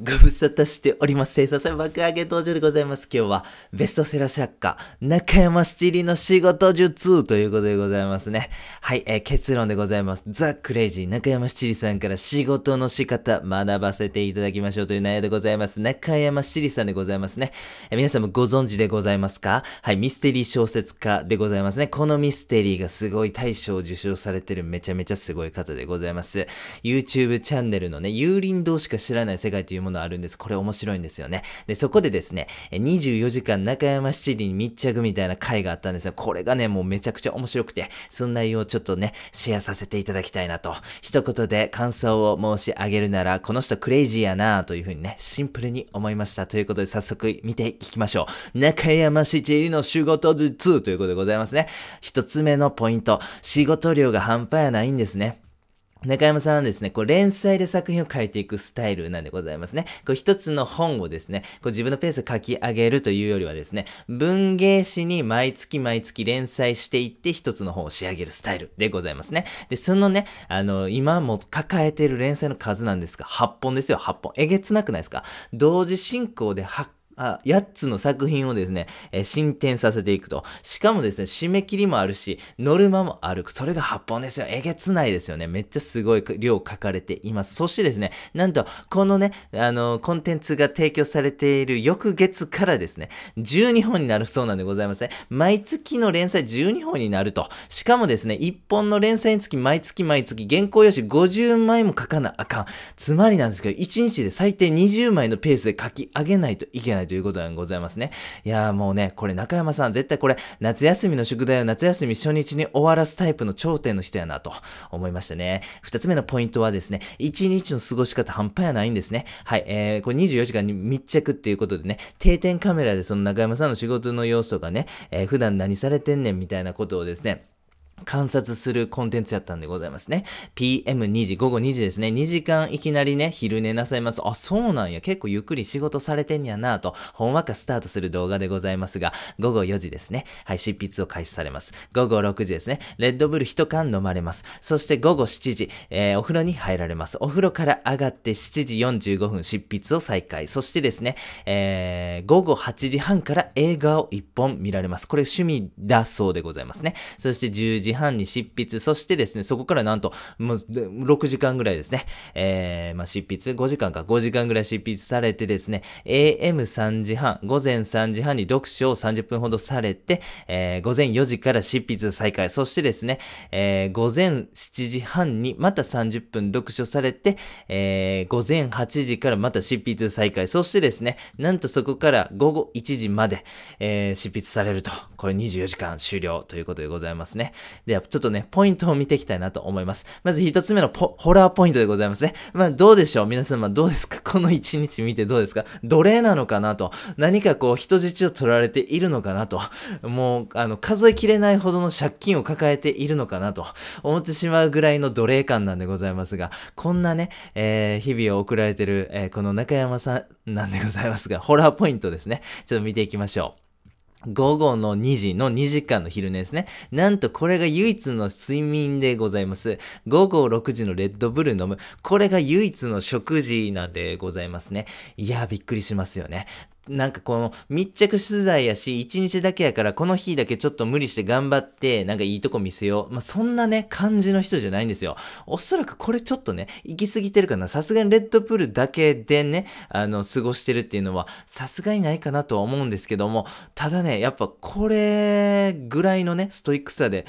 ご無沙汰しております。生産性爆上げ登場でございます。今日はベストセラー作家、中山七里の仕事術ということでございますね。はい、えー、結論でございます。ザ・クレイジー中山七里さんから仕事の仕方学ばせていただきましょうという内容でございます。中山七里さんでございますね。えー、皆さんもご存知でございますか？はい、ミステリー小説家でございますね。このミステリーがすごい大賞を受賞されてるめちゃめちゃすごい方でございます。YouTube チャンネルのね、有林堂しか知らない世界というものあるんです。これ面白いんですよね。で、そこでですね、24時間中山七里に密着みたいな回があったんですよ。これがね、もうめちゃくちゃ面白くて、その内容をちょっとね、シェアさせていただきたいなと。一言で感想を申し上げるなら、この人クレイジーやなというふうにね、シンプルに思いました。ということで早速見ていきましょう。中山七里の仕事術ということでございますね。一つ目のポイント、仕事量が半端やないんですね。中山さんはですね、こう連載で作品を書いていくスタイルなんでございますね。こう一つの本をですね、こう自分のペースで書き上げるというよりはですね、文芸誌に毎月毎月連載していって一つの本を仕上げるスタイルでございますね。で、そのね、あの、今も抱えている連載の数なんですが、8本ですよ、8本。えげつなくないですか？同時進行で8あ、8つの作品をですね、えー、進展させていくと。しかもですね、締め切りもあるし、ノルマもある。それが8本ですよ。えげつないですよね。めっちゃすごい量書かれています。そしてですね、なんと、このね、あの、コンテンツが提供されている翌月からですね、12本になるそうなんでございますね。毎月の連載12本になると。しかもですね、1本の連載につき毎月毎月原稿用紙50枚も書かなあかん。つまりなんですけど、1日で最低20枚のペースで書き上げないといけないということでございますね。いやーもうね、これ中山さん、絶対これ、夏休みの宿題を夏休み初日に終わらすタイプの頂点の人やなと思いましたね。二つ目のポイントはですね、一日の過ごし方半端やないんですね。はい、えー、これ24時間に密着っていうことでね、定点カメラでその中山さんの仕事の様子とかね、えー、普段何されてんねんみたいなことをですね、観察するコンテンツやったんでございますね。PM2 時、午後2時ですね。2時間いきなりね、昼寝なさいます。あ、そうなんや。結構ゆっくり仕事されてんやなぁと、ほんわかスタートする動画でございますが、午後4時ですね。はい、執筆を開始されます。午後6時ですね。レッドブル1缶飲まれます。そして午後7時、えー、お風呂に入られます。お風呂から上がって7時45分執筆を再開。そしてですね、えー、午後8時半から映画を1本見られます。これ趣味だそうでございますね。そして10時時半に執筆、そしてですね、そこからなんと、もう6時間ぐらいですね、えー、まあ、執筆、5時間か、5時間ぐらい執筆されてですね、AM3 時半、午前3時半に読書を30分ほどされて、えー、午前4時から執筆再開、そしてですね、えー、午前7時半にまた30分読書されて、えー、午前8時からまた執筆再開、そしてですね、なんとそこから午後1時まで、えー、執筆されると、これ24時間終了ということでございますね。では、ちょっとね、ポイントを見ていきたいなと思います。まず一つ目のホラーポイントでございますね。まあ、どうでしょう？皆様どうですか？この一日見てどうですか？奴隷なのかなと。何かこう、人質を取られているのかなと。もう、あの、数えきれないほどの借金を抱えているのかなと思ってしまうぐらいの奴隷感なんでございますが、こんなね、えー、日々を送られてる、えー、この中山さんなんでございますが、ホラーポイントですね。ちょっと見ていきましょう。午後の2時の2時間の昼寝ですね。なんとこれが唯一の睡眠でございます。午後6時のレッドブル飲む。これが唯一の食事なんでございますね。いやびっくりしますよね。なんかこの密着取材やし、一日だけやからこの日だけちょっと無理して頑張って、なんかいいとこ見せよう。まあ、そんなね、感じの人じゃないんですよ。おそらくこれちょっとね、行き過ぎてるかな。さすがにレッドプールだけでね、あの、過ごしてるっていうのは、さすがにないかなとは思うんですけども、ただね、やっぱこれぐらいのね、ストイックさで、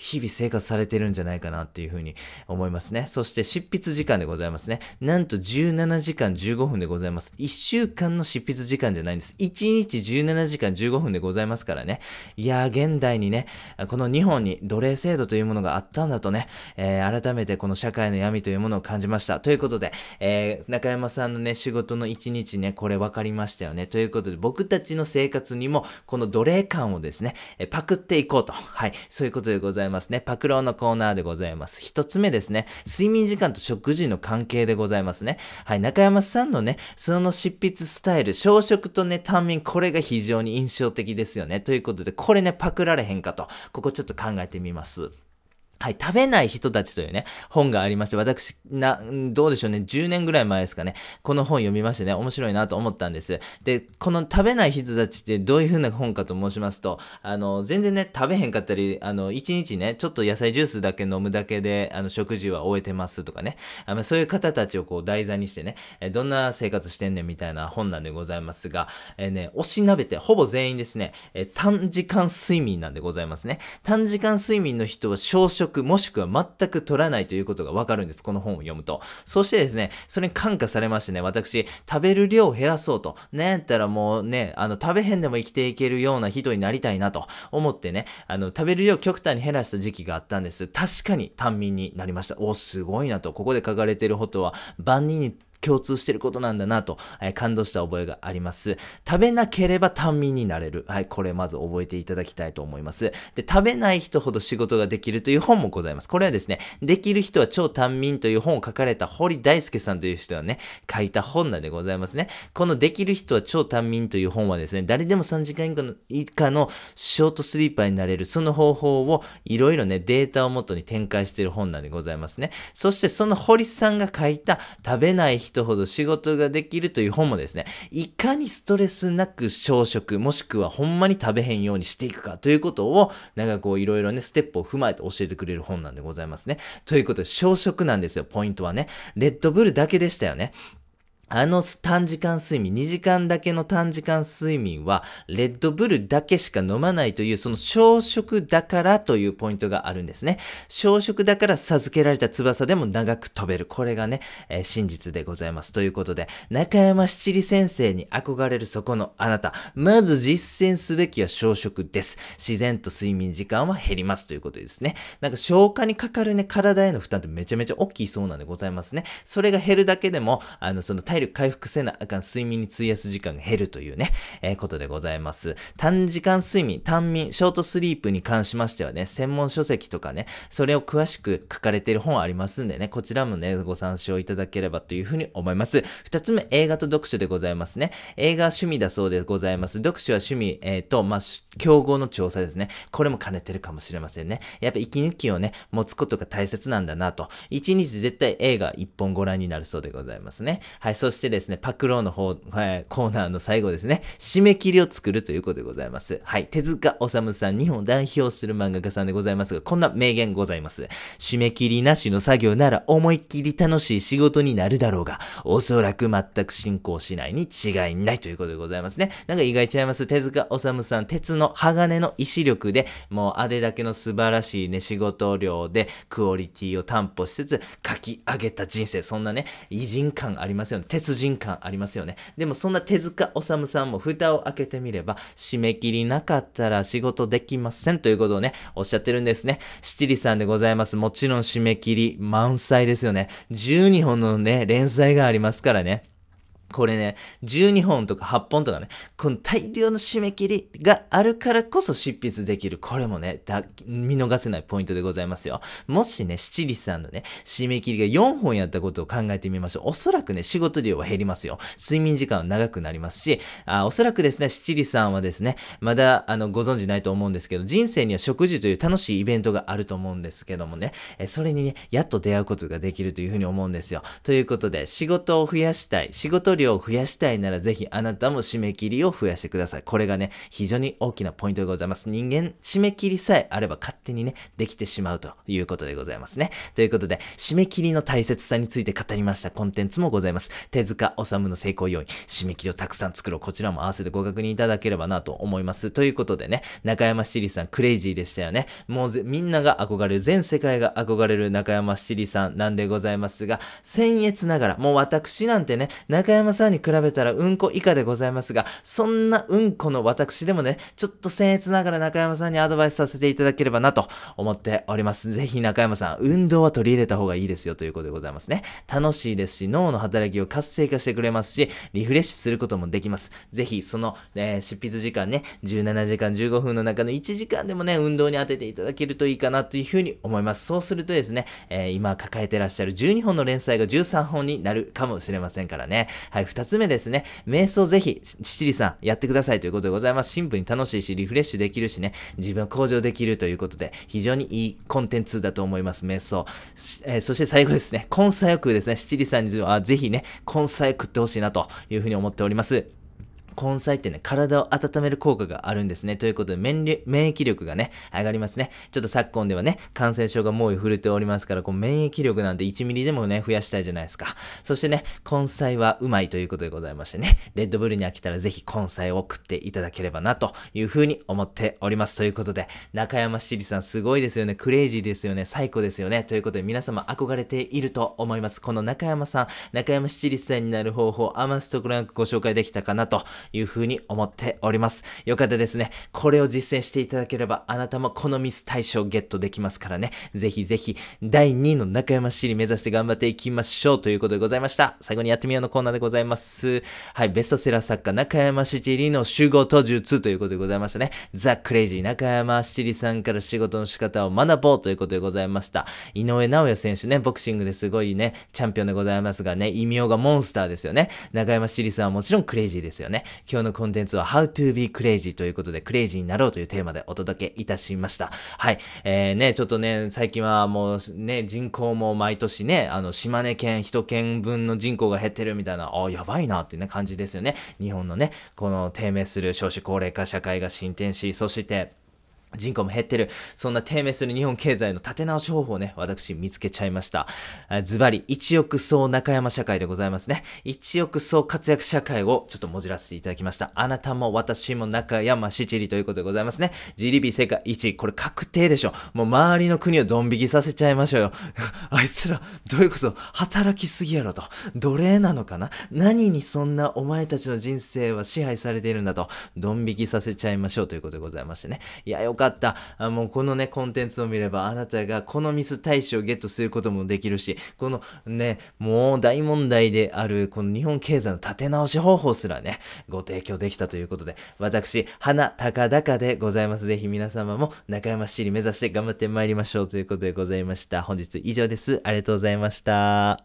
日々生活されてるんじゃないかなっていうふうに思いますね。そして執筆時間でございますね。なんと17時間15分でございます。1週間の執筆時間じゃないんです。1日17時間15分でございますからね。いやー、現代にね、この日本に奴隷制度というものがあったんだとね、えー、改めてこの社会の闇というものを感じました。ということで、えー、中山さんのね、仕事の1日ね、これ分かりましたよね。ということで、僕たちの生活にも、この奴隷感をですね、パクっていこうと。はい、そういうことでございます。いますね。パクローのコーナーでございます。一つ目ですね。睡眠時間と食事の関係でございますね。はい、中山さんのね、その執筆スタイル、朝食とね、短眠、これが非常に印象的ですよね。ということで、これね、パクられへんかと。ここちょっと考えてみます。はい、食べない人たちというね、本がありまして、私、な、どうでしょうね、10年ぐらい前ですかね、この本読みましてね、面白いなと思ったんです。で、この食べない人たちってどういう風な本かと申しますと、あの、全然ね、食べへんかったり、あの、1日ね、ちょっと野菜ジュースだけ飲むだけで、あの、食事は終えてますとかね、あのそういう方たちをこう題材にしてね、えどんな生活してんねんみたいな本なんでございますが、えー、ね、おしなべて、ほぼ全員ですね、え短時間睡眠なんでございますね。短時間睡眠の人は小食、もしくは全く取らないということがわかるんです。この本を読むと。そしてですね、それに感化されましてね、私、食べる量を減らそうと。ねやったらもうね、あの、食べへんでも生きていけるような人になりたいなと思ってね、あの、食べる量極端に減らした時期があったんです。確かに短眠になりました。お、すごいなと。ここで書かれてることは、万人に共通してることなんだなと、えー、感動した覚えがあります。食べなければ単民になれる。はい、これまず覚えていただきたいと思います。で、食べない人ほど仕事ができるという本もございます。これはですね、できる人は超単民という本を書かれた堀大輔さんという人がね、書いた本なんでございますね。このできる人は超単民という本はですね、誰でも3時間以下の以下のショートスリーパーになれる、その方法をいろいろね、データをもとに展開している本なんでございますね。そしてその堀さんが書いた食べない人人ほど仕事ができるという本もですね、いかにストレスなく朝食、もしくはほんまに食べへんようにしていくかということを、なんかこういろいろね、ステップを踏まえて教えてくれる本なんでございますね。ということで、朝食なんですよ、ポイントはね。レッドブルだけでしたよね。あの短時間睡眠、2時間だけの短時間睡眠は、レッドブルだけしか飲まないという、その小食だからというポイントがあるんですね。小食だから授けられた翼でも長く飛べる。これがね、えー、真実でございます。ということで、中山七里先生に憧れるそこのあなた、まず実践すべきは小食です。自然と睡眠時間は減りますということですね。なんか消化にかかるね、体への負担ってめちゃめちゃ大きいそうなんでございますね。それが減るだけでも、あの、その体体力回復せなあかん睡眠に費やす時間が減るというね、えー、ことでございます。短時間睡眠、短眠、ショートスリープに関しましてはね、専門書籍とかね、それを詳しく書かれている本ありますんでね、こちらもね、ご参照いただければというふうに思います。二つ目、映画と読書でございますね。映画は趣味だそうでございます。読書は趣味、えー、と、まあ、競合の調査ですね。これも兼ねてるかもしれませんね。やっぱ息抜きをね、持つことが大切なんだなと。一日絶対映画一本ご覧になるそうでございますね。はい、そそしてですね、パクローの方、はい、コーナーの最後ですね、締め切りを作るということでございます。はい、手塚治虫さん、日本を代表する漫画家さんでございますが、こんな名言ございます。締め切りなしの作業なら思いっきり楽しい仕事になるだろうが、おそらく全く進行しないに違いないということでございますね。なんか意外ちゃいます？手塚治虫さん、鉄の鋼の意志力で、もうあれだけの素晴らしいね、仕事量でクオリティを担保しつつ書き上げた人生。そんなね、偉人感ありますよね。人感ありますよね。でもそんな手塚治虫さんも蓋を開けてみれば、締め切りなかったら仕事できませんということをね、おっしゃってるんですね。七里さんでございます。もちろん締め切り満載ですよね。12本のね、連載がありますからね。これね、12本とか8本とかね、この大量の締め切りがあるからこそ執筆できる。これもね、見逃せないポイントでございますよ。もしね、七里さんのね、締め切りが4本やったことを考えてみましょう。おそらくね、仕事量は減りますよ。睡眠時間は長くなりますし、あおそらくですね、七里さんはですね、まだ、あの、ご存知ないと思うんですけど、人生には食事という楽しいイベントがあると思うんですけどもね、えそれにね、やっと出会うことができるというふうに思うんですよ。ということで、仕事を増やしたい。仕事量を増やしたいならぜひあなたも締め切りを増やしてください。これがね、非常に大きなポイントでございます。人間、締め切りさえあれば勝手にね、できてしまうということでございますね。ということで、締め切りの大切さについて語りましたコンテンツもございます。手塚治虫の成功要因、締め切りをたくさん作ろう。こちらも合わせてご確認いただければなと思います。ということでね、中山七里さん、クレイジーでしたよね。もうみんなが憧れる、全世界が憧れる中山七里さんなんでございますが、僭越ながら、もう私なんてね、中山さんに比べたらうんこ以下でございますが、そんなうんこの私でもね、ちょっと僭越ながら中山さんにアドバイスさせていただければなと思っております。ぜひ中山さん、運動は取り入れた方がいいですよということでございますね。楽しいですし、脳の働きを活性化してくれますし、リフレッシュすることもできます。ぜひ、その、えー、執筆時間ね、17時間15分の中の1時間でもね、運動に当てていただけるといいかなというふうに思います。そうするとですね、えー、今抱えてらっしゃる12本の連載が13本になるかもしれませんからね。ははい、二つ目ですね。瞑想ぜひ、七里さんやってくださいということでございます。シンプルに楽しいし、リフレッシュできるしね、自分向上できるということで、非常にいいコンテンツだと思います、瞑想。えー、そして最後ですね、根菜浴ですね、七里さんにはぜひね、根菜食ってほしいなというふうに思っております。根菜ってね、体を温める効果があるんですね。ということで免、免疫力がね、上がりますね。ちょっと昨今ではね、感染症が猛威振るっておりますから、こう免疫力なんて1ミリでもね、増やしたいじゃないですか。そしてね、根菜はうまいということでございましてね、レッドブルに飽きたらぜひ根菜を食っていただければな、というふうに思っております。ということで、中山七里さんすごいですよね。クレイジーですよね。最高ですよね。ということで、皆様憧れていると思います。この中山さん、中山七里さんになる方法、アマストクランクご紹介できたかな、というふうに思っております。よかったですね。これを実践していただければ、あなたもこのミス対象ゲットできますからね。ぜひぜひ、第2位の中山市に目指して頑張っていきましょうということでございました。最後にやってみようのコーナーでございます。はい、ベストセラー作家中山七里の仕事術ということでございましたね。ザ・クレイジー中山七里さんから仕事の仕方を学ぼうということでございました。井上直也選手ね、ボクシングですごいね、チャンピオンでございますがね、異名がモンスターですよね。中山七里さんはもちろんクレイジーですよね。今日のコンテンツは How to be crazy ということで、クレイジーになろうというテーマでお届けいたしました。はい。えー、ね、ちょっとね、最近はもうね、人口も毎年ね、あの、島根県1県分の人口が減ってるみたいな、あ、やばいなっていうね、感じですよね。日本のね、この低迷する少子高齢化社会が進展し、そして、人口も減ってる。そんな低迷する日本経済の立て直し方法をね、私見つけちゃいました。ズバリ、一億総中山社会でございますね。一億総活躍社会をちょっともじらせていただきました。あなたも私も中山七里ということでございますね。GDP 世界1位。これ確定でしょ。もう周りの国をドン引きさせちゃいましょうよ。あいつら、どういうこと？働きすぎやろと。奴隷なのかな？何にそんなお前たちの人生は支配されているんだと。ドン引きさせちゃいましょうということでございましてね。いや、よかった。あもうこのね、コンテンツを見れば、あなたがこのミス大賞をゲットすることもできるし、このね、もう大問題である、この日本経済の立て直し方法すらね、ご提供できたということで、私、花高々でございます。ぜひ皆様も中山市に目指して頑張ってまいりましょうということでございました。本日以上です。ありがとうございました。